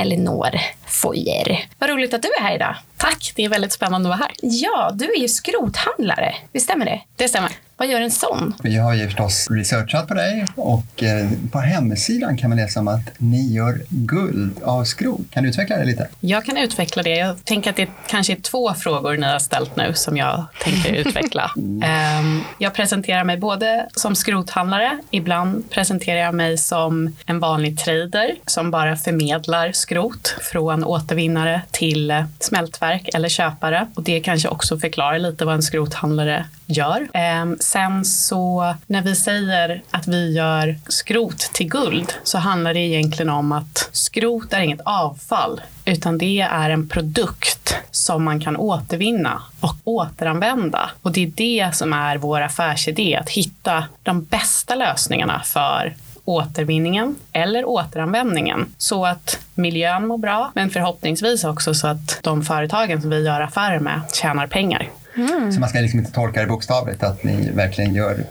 Elinor Foyer. Vad roligt att du är här idag. Tack, det är väldigt spännande att vara här. Ja, du är ju skrothandlare. Visst stämmer det? Det stämmer. Vad gör en sån? Vi har ju förstås researchat på dig och eh, på hemsidan kan man läsa om att ni gör guld av skrot. Kan du utveckla det lite? Jag kan utveckla det. Jag tänker att det kanske är två frågor ni har ställt nu som jag tänker utveckla. um, jag presenterar mig både som skrothandlare, ibland presenterar jag mig som en vanlig trader som bara förmedlar skrot från återvinnare till smältverk eller köpare. Och det kanske också förklarar lite vad en skrothandlare gör. Ehm, sen så när vi säger att vi gör skrot till guld så handlar det egentligen om att skrot är inget avfall utan det är en produkt som man kan återvinna och återanvända. Och det är det som är vår affärsidé, att hitta de bästa lösningarna för återvinningen eller återanvändningen så att miljön mår bra, men förhoppningsvis också så att de företagen som vi gör affärer med tjänar pengar. Mm. Så man ska liksom inte tolka det bokstavligt att ni verkligen gör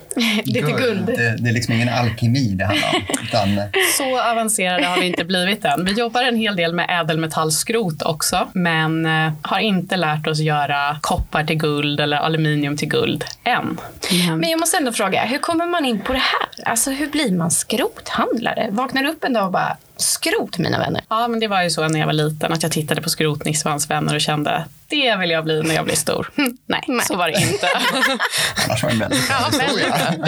Lite guld. guld. Det, det, är liksom ingen alkemi det handlar om. Utan... Så avancerade har vi inte blivit än. Vi jobbar en hel del med ädelmetallskrot också, men eh, har inte lärt oss göra koppar till guld eller aluminium till guld än. Mm. Men jag måste ändå fråga, hur kommer man in på det här? Alltså hur blir man skrothandlare? Vaknar du upp en dag och bara skrot mina vänner? Ja, men det var ju så när jag var liten att jag tittade på Skrotnissans vänner och kände det vill jag bli när jag blir stor. Nej, Nej. så var det inte. Annars var det en väldigt bra historia.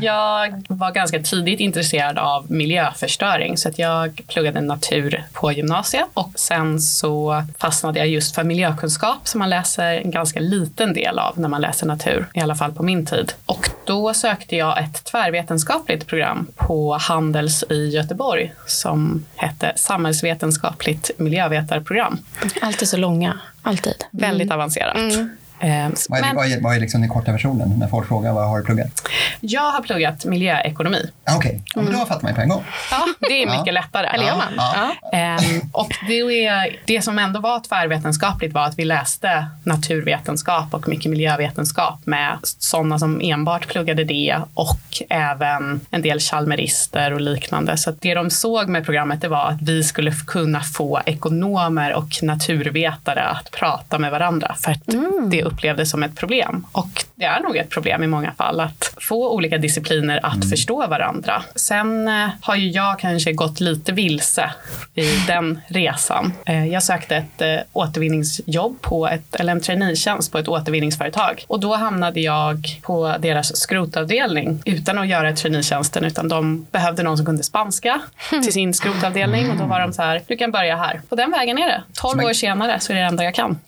Jag var ganska tidigt intresserad av miljöförstöring så att jag pluggade natur på gymnasiet och sen så fastnade jag just för miljökunskap som man läser en ganska liten del av när man läser natur, i alla fall på min tid. Och då sökte jag ett tvärvetenskapligt program på Handels i Göteborg som hette Samhällsvetenskapligt miljövetarprogram. Alltid så långa, alltid. Väldigt mm. avancerat. Mm. Eh, vad, är, men, vad, är, vad är liksom den korta versionen när folk frågar vad har du pluggat? Jag har pluggat miljöekonomi. Ah, okej, okay. ja, mm. då fattar man ju på en gång. Ja, det är mycket ja. lättare. Eller gör man? Ja. Ja. Um, och det, är, det som ändå var tvärvetenskapligt var att vi läste naturvetenskap och mycket miljövetenskap med sådana som enbart pluggade det och även en del chalmerister och liknande. Så det de såg med programmet det var att vi skulle kunna få ekonomer och naturvetare att prata med varandra. För att mm. det upplevde som ett problem. Och det är nog ett problem i många fall att få olika discipliner att mm. förstå varandra. Sen eh, har ju jag kanske gått lite vilse i den resan. Eh, jag sökte ett eh, återvinningsjobb på ett, eller en traineetjänst på ett återvinningsföretag och då hamnade jag på deras skrotavdelning utan att göra traineetjänsten utan de behövde någon som kunde spanska till sin skrotavdelning och då var de så här, du kan börja här. På den vägen är det. 12 år senare så är det det enda jag kan.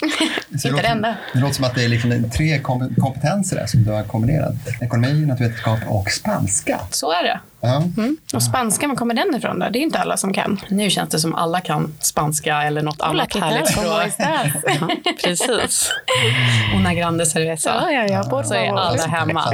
Inte det enda. Det låter som att det är liksom tre kompetenser där som du har kombinerat. Ekonomi, naturvetenskap och spanska. Så är det. Ja. Mm. Och spanska, var kommer den ifrån då? Det är inte alla som kan. Nu känns det som alla kan spanska eller något Hola, annat härligt språk. precis. Una grande cerveza. Ja, ja, ja. Så är alla hemma.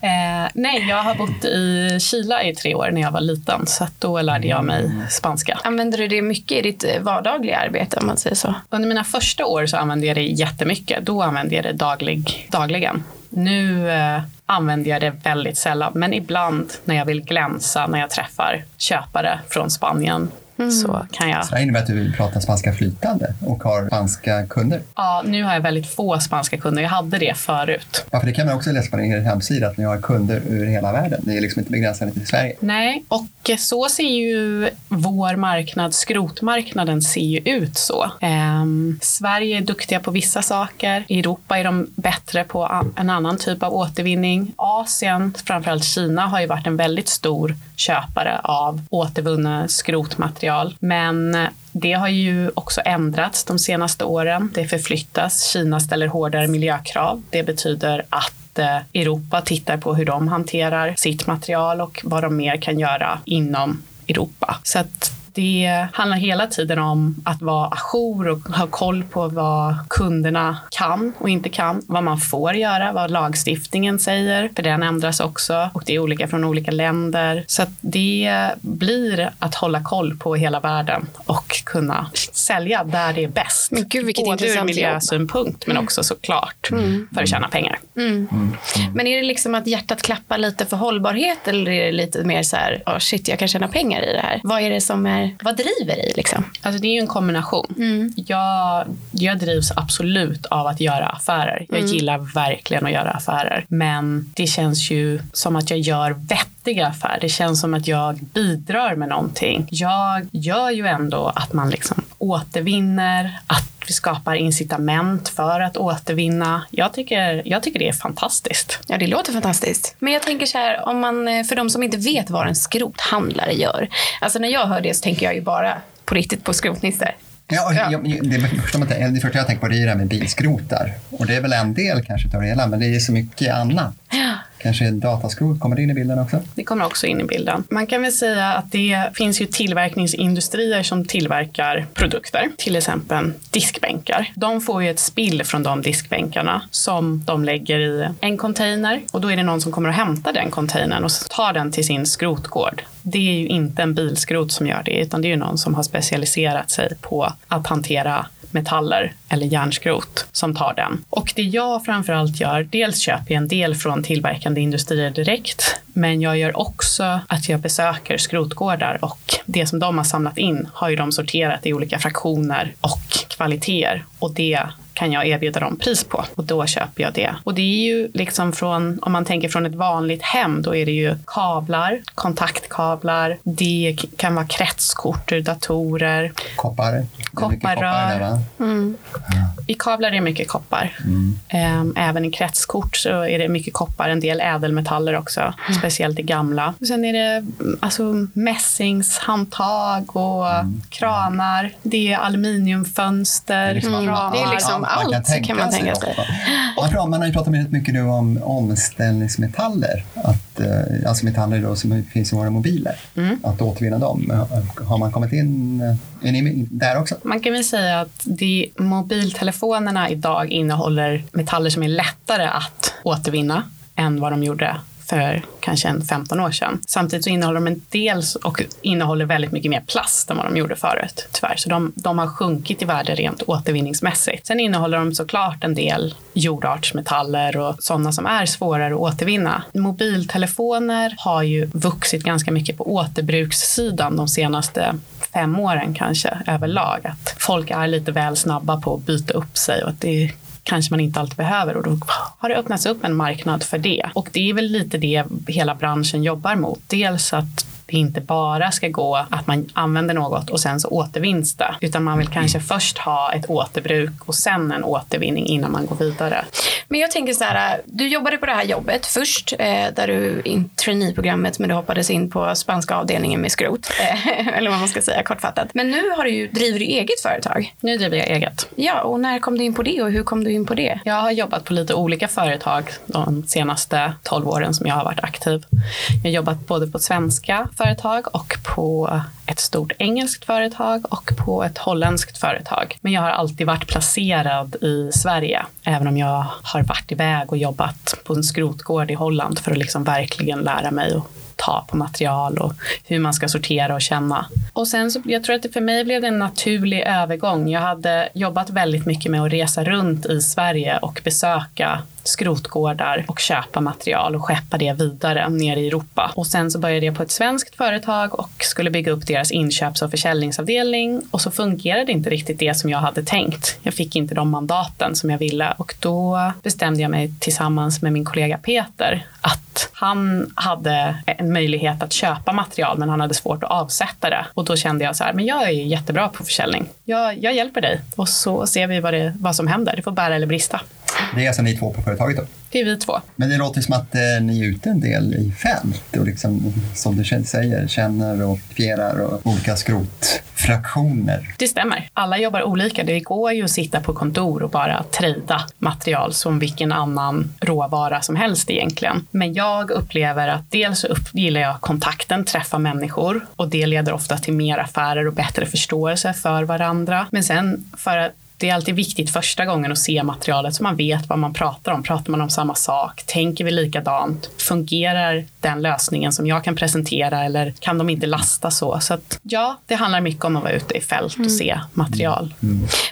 eh, nej, jag har bott i Chile i tre år när jag var liten, så då lärde jag mig spanska. Använder du det mycket i ditt eh, vardagliga arbete om man säger så? Under mina första år så använde jag det jättemycket. Då använde jag det daglig, dagligen. Nu eh, använder jag det väldigt sällan, men ibland när jag vill glänsa när jag träffar köpare från Spanien. Mm. Så kan jag... Så det innebär att du pratar spanska flytande och har spanska kunder? Ja, nu har jag väldigt få spanska kunder. Jag hade det förut. Ja, för det kan man också läsa på din hemsida, att ni har kunder ur hela världen. Det är liksom inte begränsat till Sverige. Nej, och så ser ju vår marknad, skrotmarknaden, ser ju ut så. Um, Sverige är duktiga på vissa saker. I Europa är de bättre på en annan typ av återvinning. Asien, framförallt Kina, har ju varit en väldigt stor köpare av återvunna skrotmaterial. Men eh, det har ju också ändrats de senaste åren. Det förflyttas. Kina ställer hårdare miljökrav. Det betyder att eh, Europa tittar på hur de hanterar sitt material och vad de mer kan göra inom Europa. Så att det handlar hela tiden om att vara ajour och ha koll på vad kunderna kan och inte kan, vad man får göra, vad lagstiftningen säger, för den ändras också och det är olika från olika länder. Så att det blir att hålla koll på hela världen och kunna sälja där det är bäst. Men gud, vilket Både ur miljösynpunkt men också såklart mm. för att tjäna pengar. Mm. Mm. Men är det liksom att hjärtat klappar lite för hållbarhet eller är det lite mer så här, oh shit, jag kan tjäna pengar i det här? Vad är det som är är, vad driver dig liksom? Alltså det är ju en kombination. Mm. Jag, jag drivs absolut av att göra affärer. Jag Mm. gillar verkligen att göra affärer. Men det känns ju som att jag gör vettiga affärer. Det känns som att jag bidrar med någonting. Jag gör ju ändå att man liksom återvinner, att vi skapar incitament för att återvinna. Jag tycker, jag tycker det är fantastiskt. Ja, det låter fantastiskt. Men jag tänker så här, om man, eh, för de som inte vet vad en skrothandlare gör. Alltså när jag hör det så tänker jag ju bara på riktigt på skrotnisse. Ja, Ja. det, första man, det första jag tänker på det är det här med bilskrotar. Och det är väl en del kanske av det hela, men det är så mycket annat. Ja. Kanske dataskrot, kommer det in i bilden också? Det kommer också in i bilden. Man kan väl säga att det finns ju tillverkningsindustrier som tillverkar produkter, till exempel diskbänkar. De får ju ett spill från de diskbänkarna som de lägger i en container och då är det någon som kommer att hämta den containern och tar den till sin skrotgård. Det är ju inte en bilskrot som gör det, utan det är ju någon som har specialiserat sig på att hantera metaller eller järnskrot som tar den. Och det jag framförallt gör, dels köper jag en del från tillverkande industrier direkt, men jag gör också att jag besöker skrotgårdar och det som de har samlat in har ju de sorterat i olika fraktioner och kvaliteter och det kan jag erbjuda dem pris på och då köper jag det. Och det är ju liksom från, om man tänker från ett vanligt hem, då är det ju kablar, kontaktkablar, det kan vara kretskort ur datorer, Koppar? Det är Kopparrör. koppar det? Mm. i kablar är det mycket koppar. Ehm, Även i kretskort så är det mycket koppar, en del ädelmetaller också, speciellt i gamla. Och sen är det mm, alltså, mässingshandtag och kranar. Det är aluminiumfönster, liksom Mm, allt- det är liksom allt allt kan man tänka sig. Man, pratar, man har ju pratat väldigt mycket nu om omställningsmetaller. Att, eh, alltså metaller då som finns i våra mobiler. Mm. Att återvinna dem. Har man kommit in är ni där också? Man kan väl säga att de, mobiltelefonerna idag innehåller metaller som är lättare att återvinna än vad de gjorde för kanske en 15 år sedan. Samtidigt så innehåller de en del och innehåller väldigt mycket mer plast än vad de gjorde förut, tyvärr. Så de, de har sjunkit i värde rent återvinningsmässigt. Sen innehåller de såklart en del jordartsmetaller och sådana som är svårare att återvinna. Mobiltelefoner har ju vuxit ganska mycket på återbrukssidan de senaste fem åren kanske överlag. Att folk är lite väl snabba på att byta upp sig och att det kanske man inte alltid behöver och då har det öppnats upp en marknad för det. Och det är väl lite det hela branschen jobbar mot. Dels att det inte bara ska gå att man använder något och sen så återvinns det, utan man vill kanske först ha ett återbruk och sen en återvinning innan man går vidare. Men jag tänker så här, du jobbade på det här jobbet först, eh, där du in traineeprogrammet, men du hoppades in på spanska avdelningen med skrot, eh, eller vad man ska säga kortfattat. Men nu har du ju, driver du eget företag. Nu driver jag eget. Ja, och när kom du in på det och hur kom du in på det? Jag har jobbat på lite olika företag de senaste 12 åren som jag har varit aktiv. Jag har jobbat både på svenska företag och på ett stort engelskt företag och på ett holländskt företag. Men jag har alltid varit placerad i Sverige, även om jag har varit iväg och jobbat på en skrotgård i Holland för att liksom verkligen lära mig att ta på material och hur man ska sortera och känna. Och sen så, jag tror att det för mig blev det en naturlig övergång. Jag hade jobbat väldigt mycket med att resa runt i Sverige och besöka skrotgårdar och köpa material och skeppa det vidare ner i Europa. Och sen så började jag på ett svenskt företag och skulle bygga upp deras inköps och försäljningsavdelning och så fungerade inte riktigt det som jag hade tänkt. Jag fick inte de mandaten som jag ville och då bestämde jag mig tillsammans med min kollega Peter att han hade en möjlighet att köpa material men han hade svårt att avsätta det. Och då kände jag så här, men jag är jättebra på försäljning. Jag, jag hjälper dig och så ser vi vad, det, vad som händer. Det får bära eller brista. Det är alltså ni två på företaget då? Det är vi två. Men det låter som att eh, ni är ute en del i fält och liksom, som du säger, känner och fierar och olika skrotfraktioner. Det stämmer. Alla jobbar olika. Det går ju att sitta på kontor och bara trada material som vilken annan råvara som helst egentligen. Men jag upplever att dels upp, gillar jag kontakten, träffa människor och det leder ofta till mer affärer och bättre förståelse för varandra. Men sen för att det är alltid viktigt första gången att se materialet så man vet vad man pratar om. Pratar man om samma sak? Tänker vi likadant? Fungerar den lösningen som jag kan presentera eller kan de inte lasta så? Så att, ja, det handlar mycket om att vara ute i fält och se material.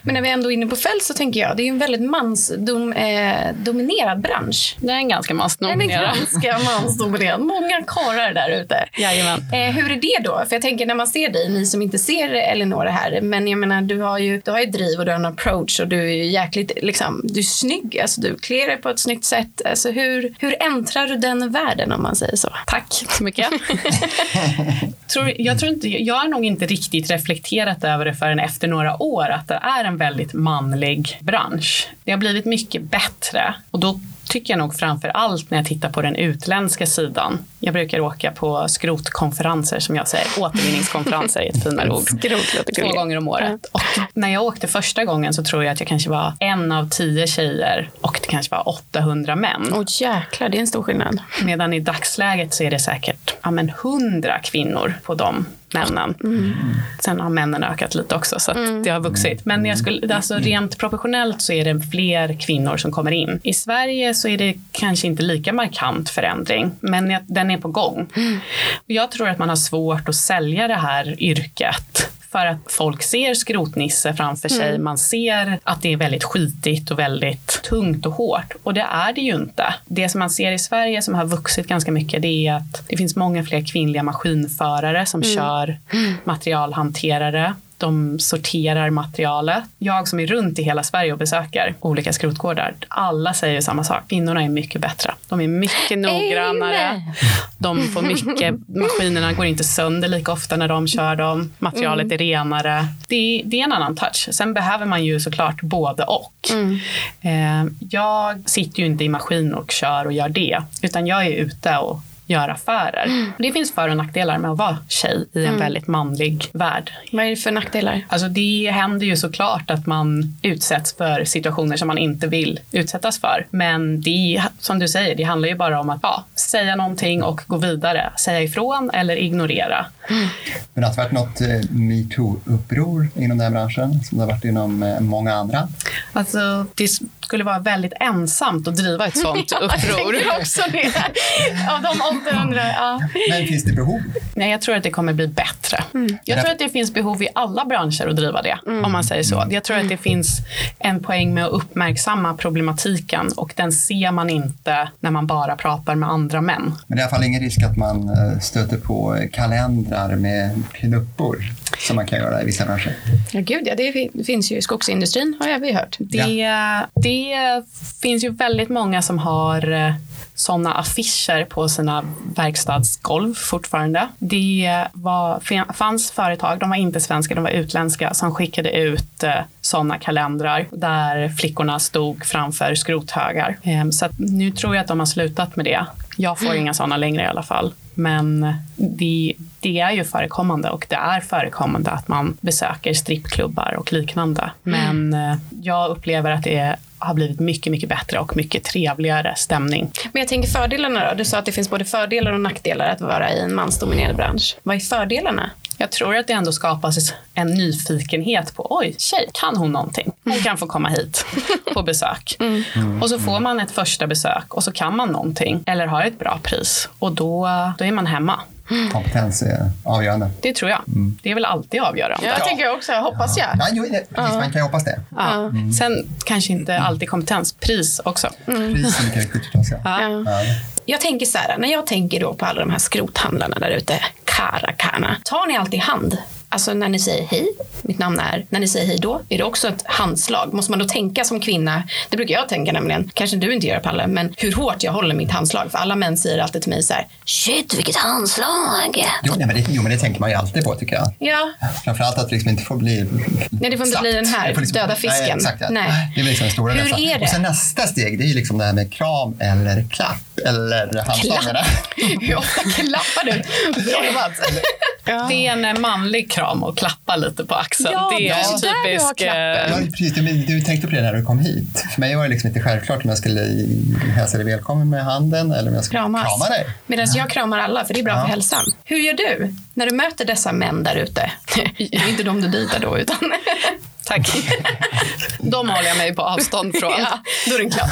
Men när vi ändå är inne på fält så tänker jag, det är ju en väldigt mansdominerad bransch. Det är en ganska mansdominerad. ganska mansdominerad. Många karlar där ute. Jajamän. Eh, hur är det då? För jag tänker när man ser dig, ni som inte ser Elinor här, men jag menar du har ju, du har ju driv och du har en approach och du är ju jäkligt, liksom, du är snygg, alltså du klär dig på ett snyggt sätt. Alltså hur, hur äntrar du den världen om man säger så? Tack så mycket. tror, jag, tror inte, jag har nog inte riktigt reflekterat över det förrän efter några år att det är en väldigt manlig bransch. Det har blivit mycket bättre och då tycker jag nog framför allt när jag tittar på den utländska sidan. Jag brukar åka på skrotkonferenser som jag säger, återvinningskonferenser är ett finare ord. Skrot Två gånger om året. Och när jag åkte första gången så tror jag att jag kanske var en av tio tjejer och det kanske var 800 män. Åh jäklar, det är en stor skillnad. Medan i dagsläget så är det säkert ja, men 100 kvinnor på de männen. Sen har männen ökat lite också så att det har vuxit. Men jag skulle, alltså rent proportionellt så är det fler kvinnor som kommer in. I Sverige så är det kanske inte lika markant förändring, men den är på gång. Och jag tror att man har svårt att sälja det här yrket för att folk ser skrotnisse framför sig. Man ser att det är väldigt skitigt och väldigt tungt och hårt. Och det är det ju inte. Det som man ser i Sverige som har vuxit ganska mycket det är att det finns många fler kvinnliga maskinförare som kör materialhanterare. De sorterar materialet. Jag som är runt i hela Sverige och besöker olika skrotgårdar, alla säger samma sak. Kvinnorna är mycket bättre. De är mycket noggrannare. Amen. De får mycket, maskinerna går inte sönder lika ofta när de kör dem. Materialet är renare. Det, det är en annan touch. Sen behöver man ju såklart både och. Eh, jag sitter ju inte i maskin och kör och gör det, utan jag är ute och gör affärer. Det finns för och nackdelar med att vara tjej i en väldigt manlig värld. Vad är det för nackdelar? Alltså det händer ju såklart att man utsätts för situationer som man inte vill utsättas för. Men det, som du säger, det handlar ju bara om att ja, säga någonting och gå vidare. Säga ifrån eller ignorera. Men det har varit något eh, metoo-uppror inom den här branschen som det har varit inom eh, många andra. Alltså, det skulle vara väldigt ensamt att driva ett sånt uppror. Jag också det. Av de 800, ja. Men finns det behov? Nej, jag tror att det kommer bli bättre. Jag tror att det finns behov i alla branscher att driva det, om man säger så. Jag tror att det finns en poäng med att uppmärksamma problematiken och den ser man inte när man bara pratar med andra män. Men det är i alla fall ingen risk att man eh, stöter på kalendrar med knuppor som man kan göra i vissa branscher. ja, gud ja. Det fin- finns ju i skogsindustrin, har jag vi hört. Det, det det finns ju väldigt många som har eh, sådana affischer på sina verkstadsgolv fortfarande. Det var, fanns företag, de var inte svenska, de var utländska, som skickade ut eh, sådana kalendrar där flickorna stod framför skrothögar. Ehm, så att nu tror jag att de har slutat med det. Jag får inga sådana längre i alla fall. Men det, det är ju förekommande och det är förekommande att man besöker strippklubbar och liknande. Men eh, jag upplever att det har blivit mycket, mycket bättre och mycket trevligare stämning. Men jag tänker fördelarna då? Du sa att det finns både fördelar och nackdelar att vara i en mansdominerad bransch. Vad är fördelarna? Jag tror att det ändå skapas en nyfikenhet på oj, tjej, kan hon någonting? Hon kan få komma hit på besök. Och så får man ett första besök och så kan man någonting eller har ett bra pris och då, då är man hemma. Kompetens är avgörande. Det tror jag. Det är väl alltid avgörande. Jag tänker också, hoppas jag. Ja, jo, det, precis, man kan ju hoppas det. Ja. Sen kanske inte alltid kompetens, pris också. Pris är lika viktigt förstås. Ja. Ja. Ja. Jag tänker så här, när jag tänker då på alla de här skrothandlarna där ute, Karakana, tar ni alltid hand? Alltså när ni säger hej, mitt namn är, när ni säger hej då, är det också ett handslag? Måste man då tänka som kvinna, det brukar jag tänka nämligen, kanske du inte gör Palle, men hur hårt jag håller mitt handslag. För alla män säger alltid till mig så här, shit vilket handslag. Jo, nej, men det, jo, men det tänker man ju alltid på tycker jag. Ja, Framförallt att det liksom inte får bli Nej, det får inte slappt. bli den här liksom- döda fisken. Nej, exakt, ja. Nej. Det är liksom den stora Hur är det? Och sen nästa steg, det är ju liksom det här med kram eller klapp eller handslag. jag. hur ofta klappar du? Jobbat. Det är en manlig kram och klappa lite på axeln. Ja, det är en typisk... eh, Ja, precis. Du, du tänkte på det när du kom hit. För mig var det liksom inte självklart om jag skulle hälsa dig välkommen med handen eller om jag skulle Kramas. krama dig. Medan jag kramar alla, för det är bra Ja. för hälsan. Hur gör du när du möter dessa män där ute? Det är inte de du dejtar då, utan... Tack. De håller jag mig på avstånd från. Ja, då är den klar.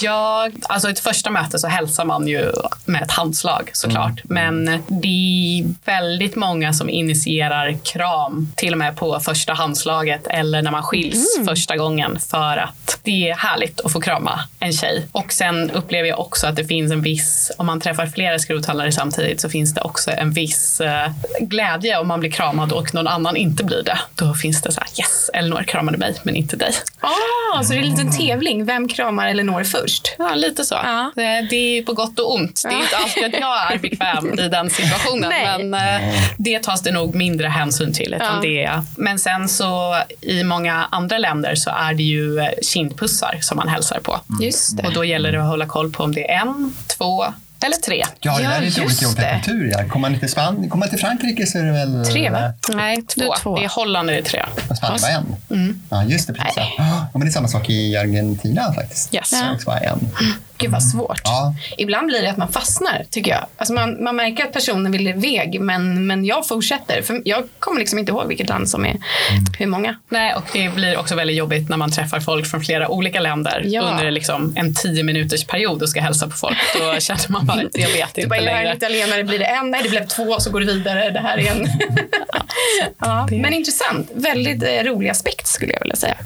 Jag, alltså ett första möte så hälsar man ju med ett handslag såklart. Men det är väldigt många som initierar kram till och med på första handslaget eller när man skiljs första gången för att det är härligt att få krama en tjej. Och sen upplever jag också att det finns en viss, om man träffar flera skrothandlare samtidigt så finns det också en viss eh, glädje om man blir kramad och någon annan inte blir det. Då finns det så här, yes, Elinor kramade mig men inte dig. Ah, så det är en liten tävling. Vem kramar Elinor först? Ja, lite så. Ja. Det, är på gott och ont. Det är Ja. inte alltid att jag är bekväm i den situationen. Nej. Men eh, det tas det nog mindre hänsyn till. Utan Ja. det är, men sen så i många andra länder så är det ju eh, kindpussar som man hälsar på. Just det. Och då gäller det att hålla koll på om det är en, två eller tre. Ja, det Ja, där är lite just olika olika det. kulturer. Ja. Kommer man till Spanien, kommer man till Frankrike så är det väl... Tre, va? Nej, Det är två. två. Det är Holland är det tre. Spanien var en. Ja, just det. Precis. Nej. Ja, men det är samma sak i Argentina faktiskt. Yes. En. Gud vad svårt. Ja. Ibland blir det att man fastnar, tycker jag. Alltså man, man märker att personen vill iväg, men, men jag fortsätter. För jag kommer liksom inte ihåg vilket land som är hur många. Nej, och det blir också väldigt jobbigt när man träffar folk från flera olika länder Ja. under liksom en tio minuters period och ska hälsa på folk. Då känner man bara att jag vet Du inte bara, jag är en längre. italienare, blir det en? Nej, det blev två, så går det vidare. Det här är en... ja, det- men intressant. Väldigt eh, rolig aspekt skulle jag vilja säga.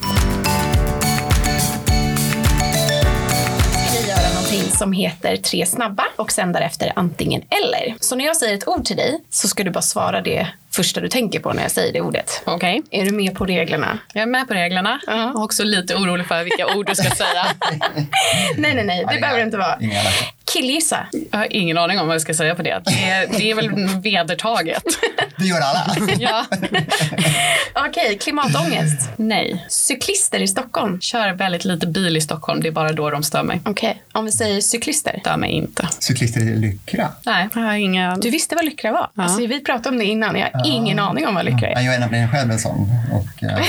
Som heter tre snabba och sen därefter antingen eller. Så när jag säger ett ord till dig så ska du bara svara det första du tänker på när jag säger det ordet. Okej, Är du med på reglerna? jag är med på reglerna. Ja. Och också lite orolig för vilka ord du ska säga. Nej, nej, nej. Det behöver det inte vara. Killgissa. Jag har ingen aning om vad jag ska säga på det. Det är, det är väl vedertaget. Det gör alla. Ja. Okej, klimatångest. Nej. Cyklister i Stockholm. Kör väldigt lite bil i Stockholm. Det är bara då de stör mig. Okej, om vi säger cyklister. Stör mig inte. Cyklister i Lyckra. Nej, jag har inga... Du visste vad lyckra var? Alltså, vi pratade om det innan. Jag har ingen aning om vad lyckra är. Ja, jag är nämligen själv en sån. Och, eh,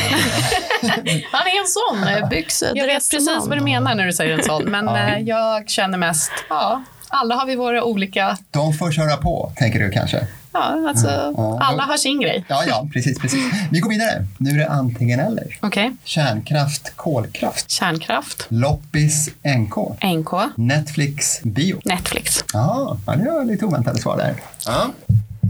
Han är en sån byxor. Jag vet precis vad du menar när du säger en sån. Men eh, jag känner mest, ja, alla har vi våra olika... de får köra på, tänker du kanske? Ja, alltså, Ja. alla har sin grej. Ja, ja, precis, precis. Vi går vidare. Nu är det antingen eller. Okej. Kärnkraft, kolkraft. Kärnkraft. Loppis, NK. NK. Netflix, bio. Netflix. Ja, ja, det var lite oväntade svar där. Ja.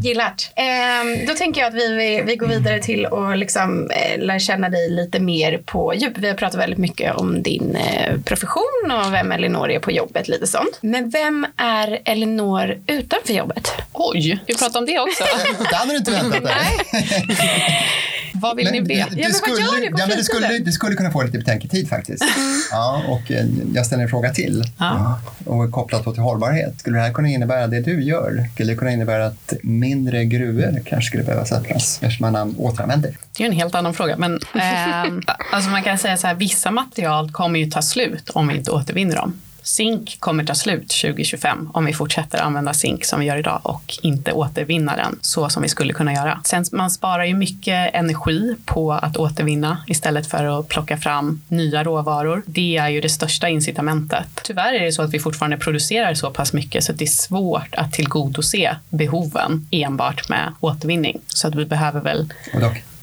Gillat. Ehm, då tänker jag att vi, vi, vi går vidare till att liksom, eh, lära känna dig lite mer på djup. Vi har pratat väldigt mycket om din eh, profession och vem Elinor är på jobbet. lite sånt. Men vem är Elinor utanför jobbet? Oj, vi pratar om det också. Det hade du inte väntat dig. Vad vill ni Men veta? du, Ja, skulle, ja, du, skulle, du skulle kunna få lite betänketid faktiskt. Ja, och eh, jag ställer en fråga till. Ja. Och kopplat till hållbarhet. Skulle det här kunna innebära det du gör? Skulle det kunna innebära att mindre gruvor kanske skulle behöva öppnas eftersom man återanvänder? Det är en helt annan fråga. Men, ehm, alltså man kan säga så här, vissa material kommer ju ta slut om vi inte återvinner dem. Zink kommer ta slut 2025 om vi fortsätter använda zink som vi gör idag och inte återvinna den så som vi skulle kunna göra. Sen man sparar ju mycket energi på att återvinna istället för att plocka fram nya råvaror. Det är ju det största incitamentet. Tyvärr är det så att vi fortfarande producerar så pass mycket så att det är svårt att tillgodose behoven enbart med återvinning. Så att vi behöver väl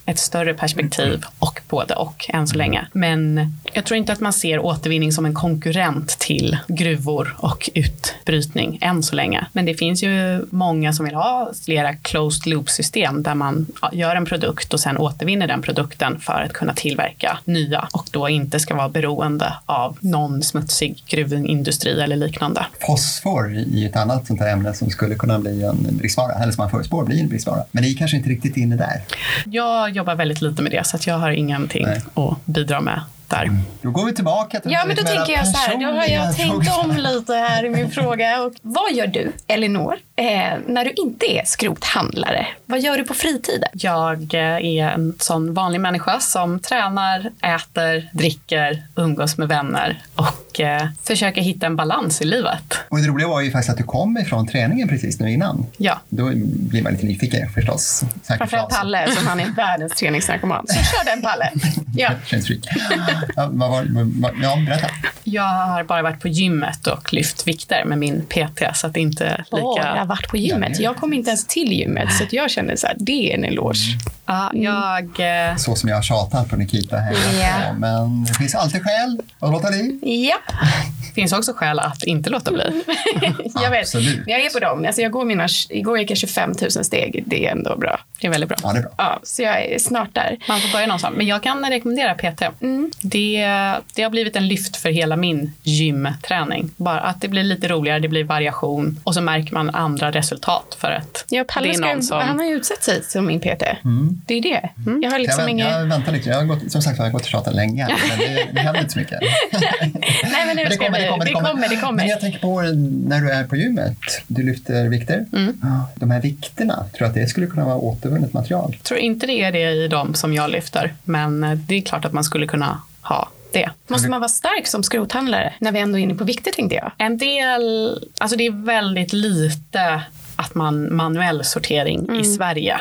ett större perspektiv och både och än så länge. Men jag tror inte att man ser återvinning som en konkurrent till gruvor och utbrytning än så länge. Men det finns ju många som vill ha flera closed loop system där man gör en produkt och sen återvinner den produkten för att kunna tillverka nya och då inte ska vara beroende av någon smutsig gruvindustri eller liknande. fosfor i ett annat sånt här ämne som skulle kunna bli en bristvara, eller som man förutspår blir en bristvara. Men det är kanske inte riktigt inne där. Jag jobbar väldigt lite med det så att jag har ingenting Nej. att bidra med där. Då går vi tillbaka till Ja, men då tänker jag så här. Då har jag tänkt om lite här i min fråga. Och vad gör du, Elinor, eh, när du inte är skrothandlare? Vad gör du på fritiden? Jag eh, är en sån vanlig människa som tränar, äter, dricker, umgås med vänner och eh, försöker hitta en balans i livet. Och det roliga var ju faktiskt att du kom ifrån träningen precis nu innan. Ja, Då blir man lite nyfiken förstås. Framförallt Palle, som han är världens träningsnarkoman. Så kör den, Palle. Ja. Ja, vad var, vad, ja, berätta. jag har bara varit på gymmet och lyft vikter med min PT så att det inte är lika... Åh, jag har varit på gymmet. Jag kom inte ens till gymmet, så att jag känner så här, det är en eloge. Ja, jag, eh, Så som jag har tjatat på Nikita här. Ja. Men det finns alltid skäl att låta bli. Ja, finns också skäl att inte låta bli. jag vet. Absolut. Jag är på dem. Alltså jag går mina, igår gick jag 25 000 steg. Det är ändå bra. Det är väldigt bra. Ja, det är bra. Ja, så jag är snart där. Man får börja någonstans. Men jag kan rekommendera PT. Det, det har blivit en lyft för hela min gymträning. Bara att det blir lite roligare, det blir variation och så märker man andra resultat för att Ja, det Palle är ska, någon som... han har ju utsett sig som min PT. Det är det. Jag har liksom jag, jag väntar lite. Jag har gått, som sagt jag har gått och tjatat länge. Men det, det händer inte så mycket. Nej, men Men ska vi... Det kommer, det kommer. Men jag tänker på när du är på gymmet. Du lyfter vikter. Mm. De här vikterna, tror du att det skulle kunna vara återvunnet material? Jag tror inte det är det i de som jag lyfter. Men eh, det är klart att man skulle kunna ha det. Måste man vara stark som skrothandlare? När vi ändå är inne på vikter tänkte jag. En del, alltså det är väldigt lite att man manuell sortering i Sverige.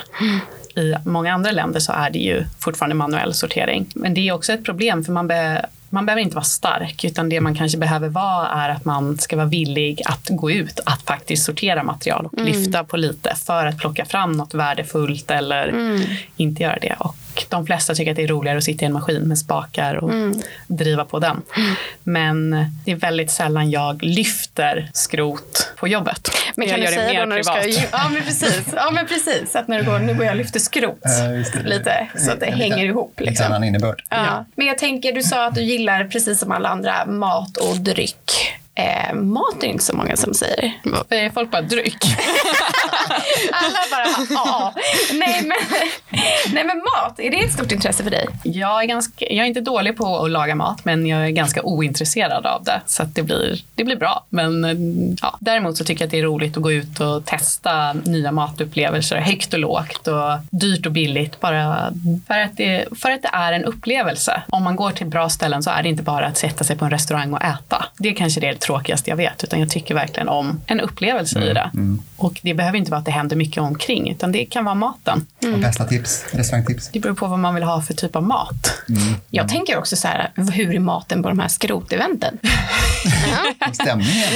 I många andra länder så är det ju fortfarande manuell sortering. Men det är också ett problem för man, be, man behöver inte vara stark utan det man kanske behöver vara är att man ska vara villig att gå ut att faktiskt sortera material och lyfta på lite för att plocka fram något värdefullt eller inte göra det. Och de flesta tycker att det är roligare att sitta i en maskin med spakar och driva på den. Men det är väldigt sällan jag lyfter skrot på jobbet. Men jag kan du gör det säga mer då när du ska... privat. Ja, men precis. Ja, men precis. Att när du går, nu går jag och lyfter skrot. Ja, det. Lite, så att det En hänger liten- ihop. Lite Liksom. annan innebörd. Ja. Men jag tänker, du sa att du gillar precis som alla andra mat och dryck. Eh, mat är inte så många som säger. Eh, Folk bara dryck. Alla bara ja. Nej men, nej men mat, är det ett stort intresse för dig? Jag är, ganska, jag är inte dålig på att laga mat men jag är ganska ointresserad av det. Så att det, blir, det blir bra. Men ja, däremot så tycker jag att det är roligt att gå ut och testa nya matupplevelser högt och lågt och dyrt och billigt. Bara för att, det, för att det är en upplevelse. Om man går till bra ställen så är det inte bara att sätta sig på en restaurang och äta. Det är kanske det tråkigaste jag vet utan jag tycker verkligen om en upplevelse i det. Och det behöver inte vara att det händer mycket omkring utan det kan vara maten. Och bästa tips, restaurangtips. Det beror på vad man vill ha för typ av mat. Jag tänker också så här, hur är maten på de här skroteventen? Stämningen.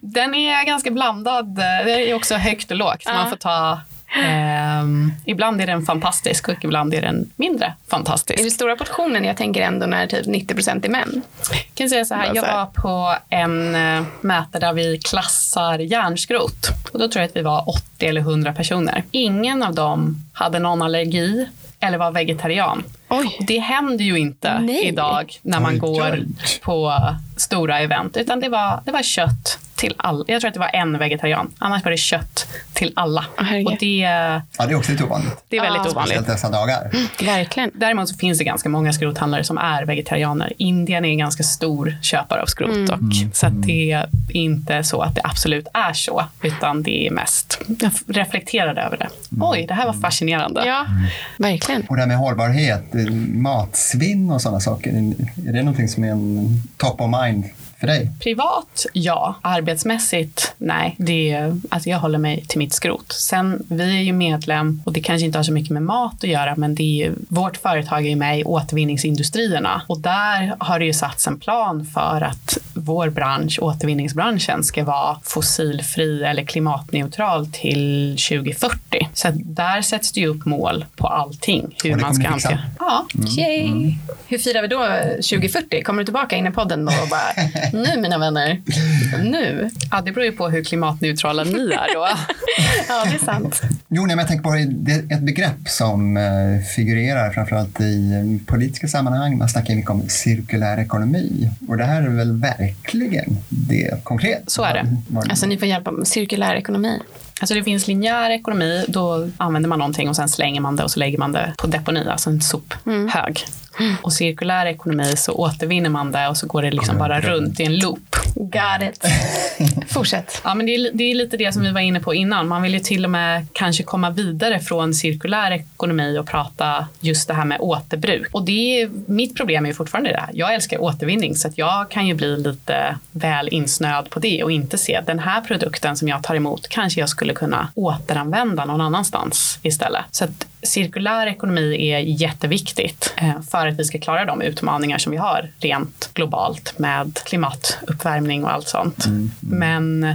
Den är ganska blandad. Det är också högt och lågt. Så man får ta... ehm, ibland är den fantastisk och ibland är den mindre fantastisk. Är det stora portionen? Jag tänker ändå när typ 90 procent är män. Jag kan säga så här, jag var på en eh, mäte där vi klassar järnskrot. Och då tror jag att vi var 80 eller 100 personer. Ingen av dem hade någon allergi eller var vegetarian. Oj. Det händer ju inte Nej. idag när man Oj, går på stora event. Utan det var, det var kött till alla. Jag tror att det var en vegetarian. Annars var det kött till alla. Herregud. och det, Ja, det är också lite ovanligt. det är väldigt Ja. ovanligt. Speciellt dessa dagar. Verkligen. Däremot så finns det ganska många skrothandlare som är vegetarianer. Indien är en ganska stor köpare av skrot. Mm. Och, så att det är inte så att det absolut är så. Utan det är mest, jag reflekterade över det. Oj, det här var fascinerande. Ja, verkligen. Och det här med hållbarhet, eh, matsvinn och sådana saker. Är det någonting som är en top of mind för dig? Privat, ja. Arbetsmässigt, nej. Det är, alltså jag håller mig till mitt skrot. Sen, vi är ju medlem och det kanske inte har så mycket med mat att göra, men det är ju, vårt företag är ju med i återvinningsindustrierna och där har det ju satts en plan för att vår bransch, återvinningsbranschen, ska vara fossilfri eller klimatneutral till 2040. Så att där sätts det ju upp mål på allting, hur man ska hantera. Ja, Yay. Hur firar vi då 2040? Kommer du tillbaka in i podden då och bara, nu mina vänner, nu. ja, det beror ju på hur klimatneutrala ni är då. Ja, det är sant. Jo, nej, men jag tänker på ett begrepp som eh, figurerar framförallt i eh, politiska sammanhang. Man snackar mycket om cirkulär ekonomi och det här är väl verkligen det konkret. Så är det. Alltså ni får hjälpa med cirkulär ekonomi. Alltså det finns linjär ekonomi, då använder man någonting och sen slänger man det och så lägger man det på deponi, alltså en sophög. Och cirkulär ekonomi så återvinner man det och så går det liksom bara runt i en loop. Got it. Fortsätt. Ja, men det är, det är lite det som vi var inne på innan. Man vill ju till och med kanske komma vidare från cirkulär ekonomi och prata just det här med återbruk. Och det är, mitt problem är ju fortfarande det här. Jag älskar återvinning så att jag kan ju bli lite väl insnöad på det och inte se den här produkten som jag tar emot kanske jag skulle kunna återanvända någon annanstans istället. Så att cirkulär ekonomi är jätteviktigt eh, för att vi ska klara de utmaningar som vi har rent globalt med klimatuppvärmning och allt sånt. Men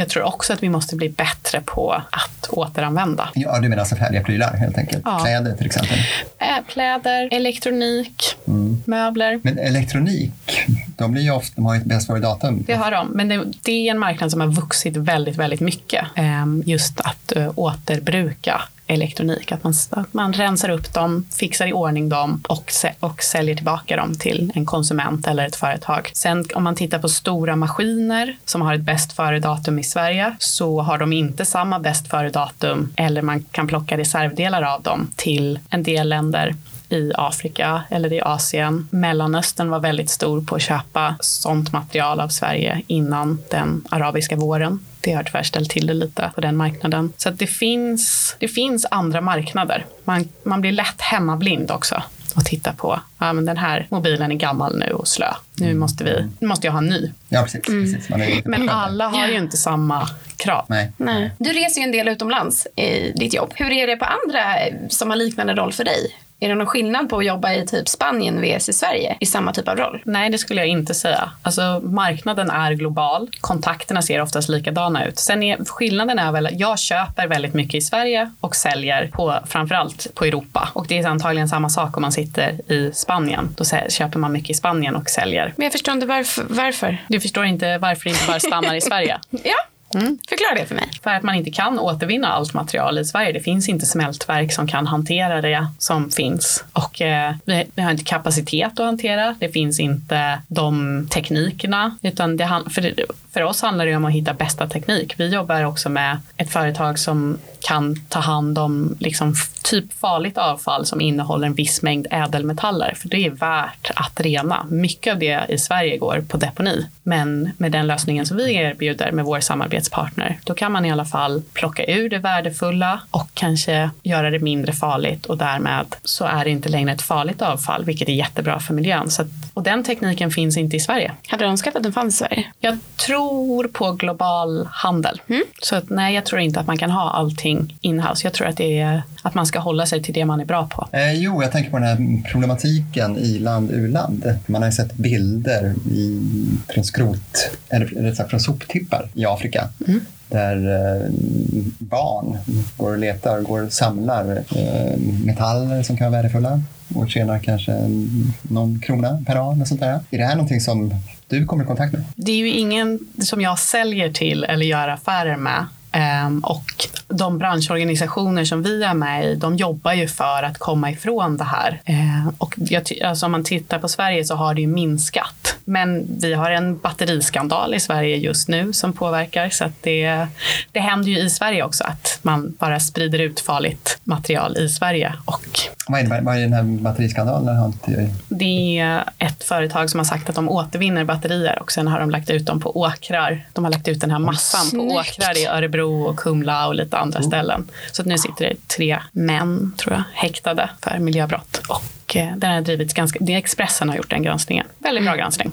jag tror också att vi måste bli bättre på att återanvända. Ja, du menar alltså färdiga prylar helt enkelt? Ja. Kläder till exempel? Äh, kläder, elektronik, möbler. Men elektronik, de, blir ju ofta, de har ju ett bäst före datum. Det har de, men det, det är en marknad som har vuxit väldigt, väldigt mycket. Ehm, just att uh, återbruka elektronik. Att man, att man rensar upp dem, fixar i ordning dem och, och säljer tillbaka dem till en konsument eller ett företag. Sen om man tittar på stora maskiner som har ett bäst före-datum i Sverige så har de inte samma bäst före-datum eller man kan plocka reservdelar av dem till en del länder i Afrika eller i Asien. Mellanöstern var väldigt stor på att köpa sånt material av Sverige innan den arabiska våren. Det har tyvärr ställt till det lite på den marknaden. Så att det, finns, det finns andra marknader. Man, man blir lätt hemmablind också och titta på, ja men den här mobilen är gammal nu och slö. Nu måste, vi, nu måste jag ha en ny. Ja, precis. precis. Man är lite Men alla har ju inte samma krav. Nej. Nej. Du reser ju en del utomlands i ditt jobb. Hur är det på andra som har liknande roll för dig? Är det någon skillnad på att jobba i typ Spanien vs i Sverige i samma typ av roll? Nej, det skulle jag inte säga. Alltså, marknaden är global. Kontakterna ser oftast likadana ut. Sen är, skillnaden är väl att jag köper väldigt mycket i Sverige och säljer på, framförallt på Europa. Och det är antagligen samma sak om man sitter i Spanien. Då köper man mycket i Spanien och säljer. Men jag förstår inte varför. varför. Du förstår inte varför det inte bara stannar i Sverige? Ja, förklara det för mig. För att man inte kan återvinna allt material i Sverige. Det finns inte smältverk som kan hantera det som finns. Och eh, vi, har inte kapacitet att hantera. Det finns inte de teknikerna. Utan det, för, det- för oss handlar det om att hitta bästa teknik. Vi jobbar också med ett företag som kan ta hand om liksom, typ farligt avfall som innehåller en viss mängd ädelmetaller. För det är värt att rena. Mycket av det i Sverige går på deponi. Men med den lösningen som vi erbjuder med vår samarbetspartner, då kan man i alla fall plocka ur det värdefulla och kanske göra det mindre farligt och därmed så är det inte längre ett farligt avfall, vilket är jättebra för miljön. Så att, och den tekniken finns inte i Sverige. Hade du önskat att den fanns i Sverige? Jag tror på global handel. Så att, nej, jag tror inte att man kan ha allting inhouse. Jag tror att, det är, att man ska hålla sig till det man är bra på. Eh, jo, jag tänker på den här problematiken i land u-land. Man har ju sett bilder i, från skrot, eller rätt sagt från soptippar i Afrika. Där eh, barn går och letar, går och samlar eh, metaller som kan vara värdefulla och tjänar kanske någon krona per dag. Eller sånt där. Är det här någonting som du kommer i kontakt med? Det är ju ingen som jag säljer till eller gör affärer med. Ehm, och de branschorganisationer som vi är med i, de jobbar ju för att komma ifrån det här. Ehm, och jag, alltså om man tittar på Sverige så har det ju minskat. Men vi har en batteriskandal i Sverige just nu som påverkar. Så att det, det händer ju i Sverige också att man bara sprider ut farligt material i Sverige. Och vad är, det, vad är den här batteriskandalen? Det är ett företag som har sagt att de återvinner batterier och sen har de lagt ut dem på åkrar. De har lagt ut den här massan på snyggt. åkrar i Örebro och Kumla och lite andra ställen. Så att nu sitter det tre män, tror jag, häktade för miljöbrott. Och eh, den har drivits ganska, det är Expressen har gjort den granskningen. Väldigt bra granskning.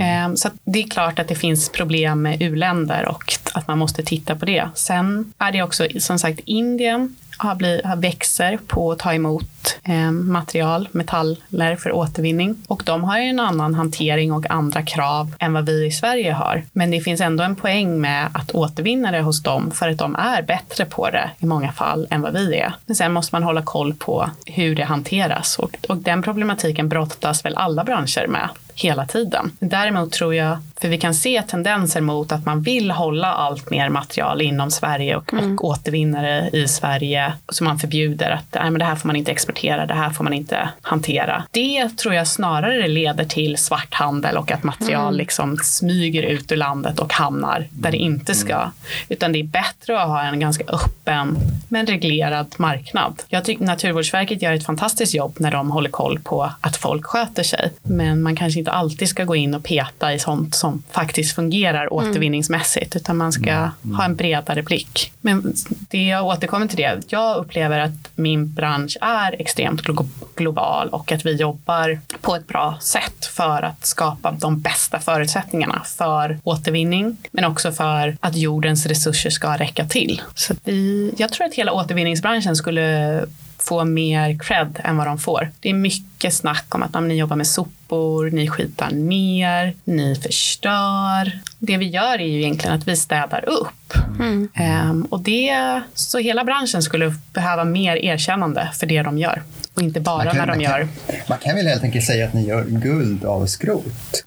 Eh, Så att det är klart att det finns problem med u-länder och att man måste titta på det. Sen är det också som sagt Indien har, bli, har växer på att ta emot eh, material, metaller för återvinning. Och de har ju en annan hantering och andra krav än vad vi i Sverige har. Men det finns ändå en poäng med att återvinna det hos dem för att de är bättre på det i många fall än vad vi är. Men sen måste man hålla koll på hur det hanteras och, och den problematiken brottas väl alla branscher med hela tiden. Däremot tror jag, för vi kan se tendenser mot att man vill hålla allt mer material inom Sverige och, och återvinna det i Sverige. Så man förbjuder att Nej, men det här får man inte exportera, det här får man inte hantera. Det tror jag snarare leder till svarthandel och att material liksom smyger ut ur landet och hamnar där det inte ska. Utan det är bättre att ha en ganska öppen men reglerad marknad. Jag tycker Naturvårdsverket gör ett fantastiskt jobb när de håller koll på att folk sköter sig. Men man kanske inte alltid ska gå in och peta i sånt som faktiskt fungerar återvinningsmässigt utan man ska ha en bredare blick. Men det jag återkommer till det, jag upplever att min bransch är extremt glo- global och att vi jobbar på ett bra sätt för att skapa de bästa förutsättningarna för återvinning men också för att jordens resurser ska räcka till. Så vi, jag tror att hela återvinningsbranschen skulle få mer cred än vad de får. Det är mycket snack om att om ni jobbar med sopor sopor, ni skitar ner, ni förstör. Det vi gör är ju egentligen att vi städar upp. Mm. Ehm, och det, så hela branschen skulle behöva mer erkännande för det de gör. Och inte bara kan- när de man kan- gör. Man kan väl helt enkelt säga att ni gör guld av skrot?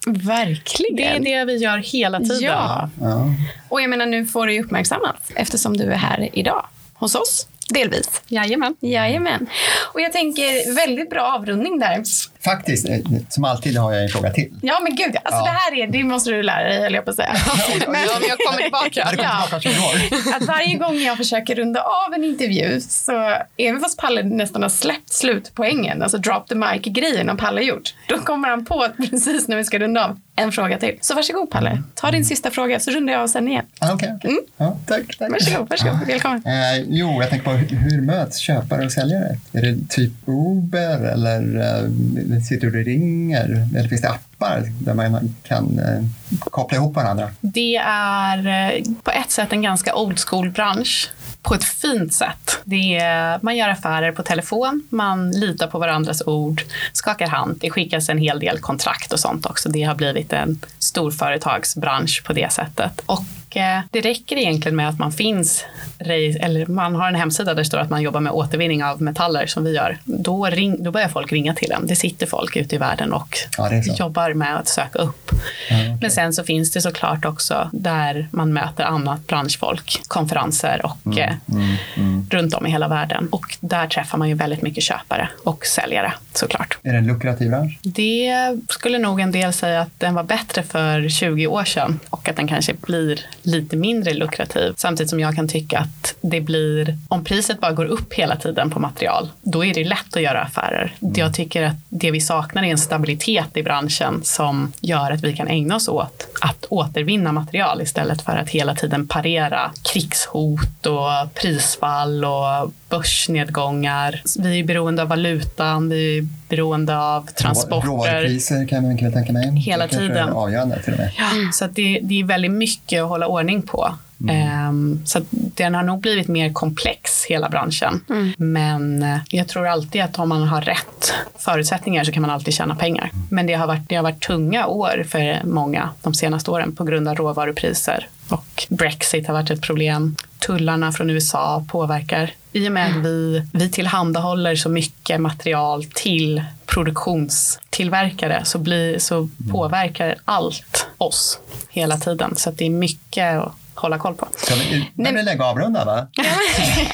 Verkligen. Det är det vi gör hela tiden. Ja. Ja. Och jag menar, nu får du ju uppmärksammat eftersom du är här idag hos oss. Delvis. Jajamän. Jajamän. Och jag tänker, väldigt bra avrundning där. Faktiskt, eh, som alltid har jag en fråga till. Ja, men gud, alltså Ja. det här är, det måste du lära dig, höll jag på att säga. Men om jag kommer tillbaka. Ja, Ja. tillbaka om 20 år. Att varje gång jag försöker runda av en intervju så även fast Palle nästan har släppt slutpoängen, alltså drop the mic-grejen om Palle gjort, då kommer han på att precis när vi ska runda av en fråga till. Så varsågod Palle, ta din sista fråga så rundar jag av sen igen. Ah, Okej, okej. Ja, tack, tack. Varsågod, varsågod. Välkommen. Eh, jo, jag tänker på hur, hur möts köpare och säljare? Är det typ Uber eller eh, sitter du och ringer? Eller finns det appar där man kan eh, koppla ihop varandra? Det är eh, på ett sätt en ganska old school-bransch på ett fint sätt. Det är, man gör affärer på telefon, man litar på varandras ord, skakar hand. Det skickas en hel del kontrakt och sånt också. Det har blivit en storföretagsbransch på det sättet. Och eh, det räcker egentligen med att man finns, eller man har en hemsida där det står att man jobbar med återvinning av metaller som vi gör. Då, ring, då börjar folk ringa till en. Det sitter folk ute i världen och Ja, jobbar med att söka upp. Ja, okej. Men sen så finns det såklart också där man möter annat branschfolk, konferenser och eh, Mm, mm. runt om i hela världen. Och där träffar man ju väldigt mycket köpare och säljare såklart. Är det en lukrativ bransch? Det skulle nog en del säga att den var bättre för 20 år sedan och att den kanske blir lite mindre lukrativ. Samtidigt som jag kan tycka att det blir, om priset bara går upp hela tiden på material, då är det lätt att göra affärer. Jag tycker att det vi saknar är en stabilitet i branschen som gör att vi kan ägna oss åt att återvinna material istället för att hela tiden parera krigshot och prisfall och börsnedgångar. Vi är beroende av valutan, vi är beroende av transporter. Råvarupriser kan man väl tänka mig. Hela tiden. är avgörande till och med. Ja, så att det, det är väldigt mycket att hålla ordning på. Ehm, så den har nog blivit mer komplex, hela branschen. Men eh, jag tror alltid att om man har rätt förutsättningar så kan man alltid tjäna pengar. Men det har varit, det har varit tunga år för många de senaste åren på grund av råvarupriser. Och Brexit har varit ett problem. Tullarna från USA påverkar. I och med att vi, vi tillhandahåller så mycket material till produktionstillverkare så, blir, så påverkar allt oss hela tiden. Så det är mycket att hålla koll på. Ska vi, nu blir lägga avrunda va?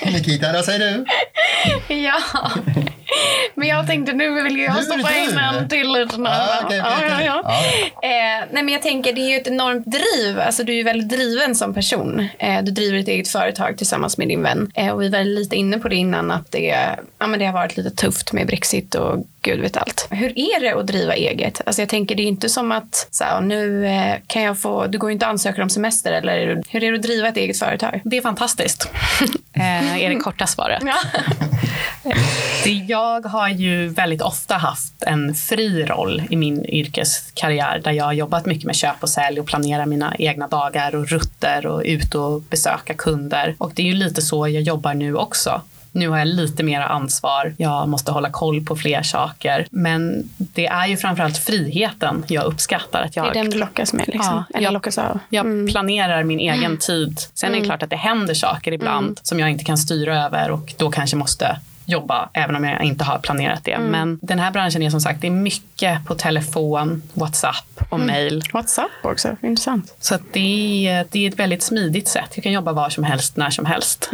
Nikita, vad säger du? Ja, men jag tänkte nu vill jag Nu stoppa in en till liten Ah, Ja, ja, ja. Eh, nej, men jag tänker det är ju ett enormt driv. Alltså, du är ju väldigt driven som person. Eh, du driver ett eget företag tillsammans med din vän. Eh, och vi var lite inne på det innan att det, ja, men det har varit lite tufft med Brexit och gud vet allt. Hur är det att driva eget? Alltså, jag tänker det är inte som att så här, nu eh, kan jag få, du går ju inte att ansöka om semester eller hur är det att driva ett eget företag? Det är fantastiskt, eh, är det korta svaret. Ja. Jag har ju väldigt ofta haft en fri roll i min yrkeskarriär där jag har jobbat mycket med köp och sälj och planera mina egna dagar och rutter och ut och besöka kunder. Och det är ju lite så jag jobbar nu också. Nu har jag lite mer ansvar. Jag måste hålla koll på fler saker. Men det är ju framförallt friheten jag uppskattar. Att Det jag är den du lockas med liksom. Ja, eller jag- lockas av. jag planerar min egen tid. Sen är det klart att det händer saker ibland som jag inte kan styra över och då kanske måste jobba även om jag inte har planerat det. Men den här branschen är som sagt, det är mycket på telefon, WhatsApp och mail. WhatsApp också, intressant. Så att det, är, det är ett väldigt smidigt sätt. Jag kan jobba var som helst, när som helst.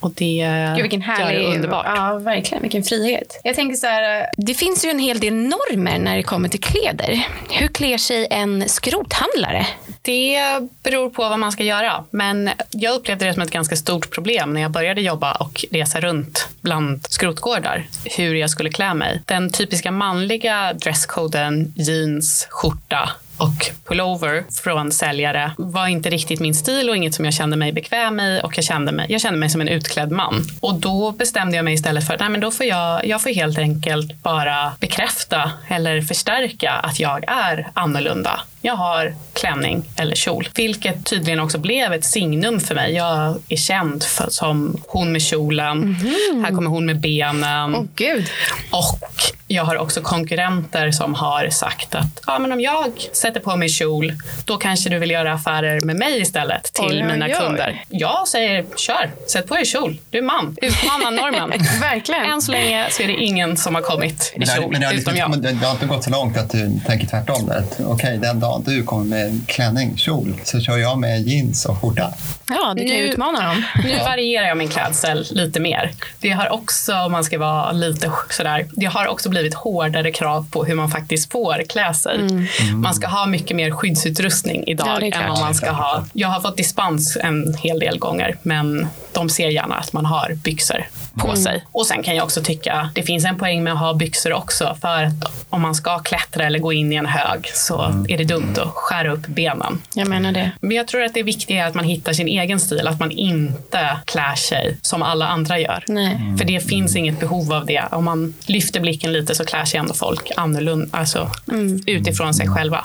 Och det Mm. Gud, vilken gör härlig... det underbart. Ja, verkligen. Vilken frihet. Jag tänker så här, det finns ju en hel del normer när det kommer till kläder. Hur klär sig en skrothandlare? Det beror på vad man ska göra. Men jag upplevde det som ett ganska stort problem när jag började jobba och resa runt bland skrotgårdar. Hur jag skulle klä mig. Den typiska manliga dresskoden jeans, skjorta och pullover från säljare var inte riktigt min stil och inget som jag kände mig bekväm i och jag kände mig, jag kände mig som en utklädd man. Och då bestämde jag mig istället för att då får jag, jag får helt enkelt bara bekräfta eller förstärka att jag är annorlunda. Jag har klänning eller kjol, vilket tydligen också blev ett signum för mig. Jag är känd för, som hon med kjolen, här kommer hon med benen. Åh gud. Och jag har också konkurrenter som har sagt att ja, men om jag sätter på mig kjol, då kanske du vill göra affärer med mig istället till Oj, oj, mina oj. kunder. Jag säger kör, sätt på dig kjol. Du är man. Utmana normen. Verkligen. Än så länge så är det ingen som har kommit i Men det, har- kjol, men det, har utom liksom, jag. det, det har inte gått så långt att du tänker tvärtom. Okej, den dagen du kommer med klänning, kjol, så kör jag med jeans och skjorta. Ja, du kan ju Nu- utmana dem. Nu varierar jag min klädsel lite mer. Det har också, om man ska vara lite sådär, det har också blivit hårdare krav på hur man faktiskt får klä sig. Man ska ha mycket mer skyddsutrustning Ja, idag klart. än vad man ska ha. Jag har fått dispens en hel del gånger, men de ser gärna att man har byxor på sig. Och sen kan jag också tycka, det finns en poäng med att ha byxor också, för att om man ska klättra eller gå in i en hög så är det dumt att skära upp benen. Jag menar det. Men jag tror att det viktiga är att man hittar sin egen stil, att man inte klär sig som alla andra gör. Nej. För det finns inget behov av det. Om man lyfter blicken lite så klär sig ändå folk annorlunda, alltså utifrån sig själva.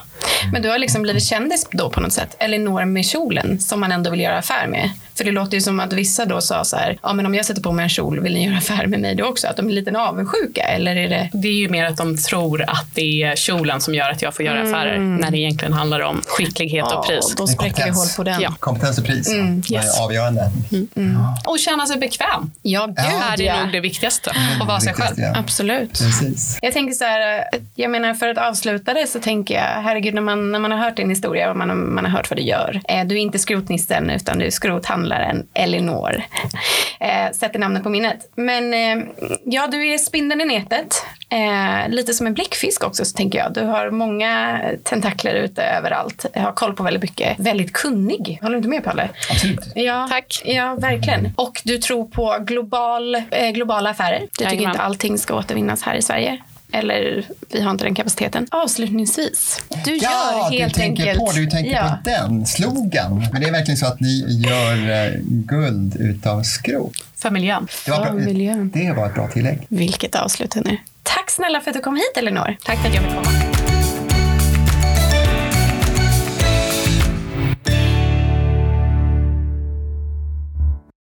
Men du har liksom blivit kändis då på något sätt. Elinor med kjolen som man ändå vill göra affär med. För det låter ju som att vissa då sa så här, ja men om jag sätter på mig en kjol, vill ni göra affär med mig då också? Att de är lite avundsjuka eller är det? Det är ju mer att de tror att det är kjolen som gör att jag får göra affärer, när det egentligen handlar om skicklighet och pris. då En spräcker vi hål kompetens. på den. Ja. Kompetens och pris yes. är avgörande. Och känna sig bekväm. Ja, gud Det här är ja. nog det viktigaste, att vara sig själv. ja. Absolut. Precis. Jag tänker så här, jag menar för att avsluta det så tänker jag, herregud när man, när man har hört din historia och man, har- man har hört vad du gör. Eh, du är inte skrotnisten utan du är skrothandlaren Elinor. Eh, sätter namnet på minnet. Men eh, ja, du är spindeln i nätet. Eh, lite som en bläckfisk också så tänker jag. Du har många tentakler ute överallt. Har koll på väldigt mycket. Väldigt kunnig. Håller du inte med Palle? Absolut. Ja, Tack. Ja, verkligen. Och du tror på global, eh, globala affärer. Du tycker Jajamän. inte allting ska återvinnas här i Sverige. Eller vi har inte den kapaciteten. Avslutningsvis. Du Ja, gör du helt tänker enkelt... på, du tänker ja. på den slogan. Men det är verkligen så att ni gör eh, guld utav skrot. För miljön. Det var, För miljön. det var ett bra tillägg. Vilket avslut nu. Tack snälla för att du kom hit Elinor. Tack för att jag fick komma.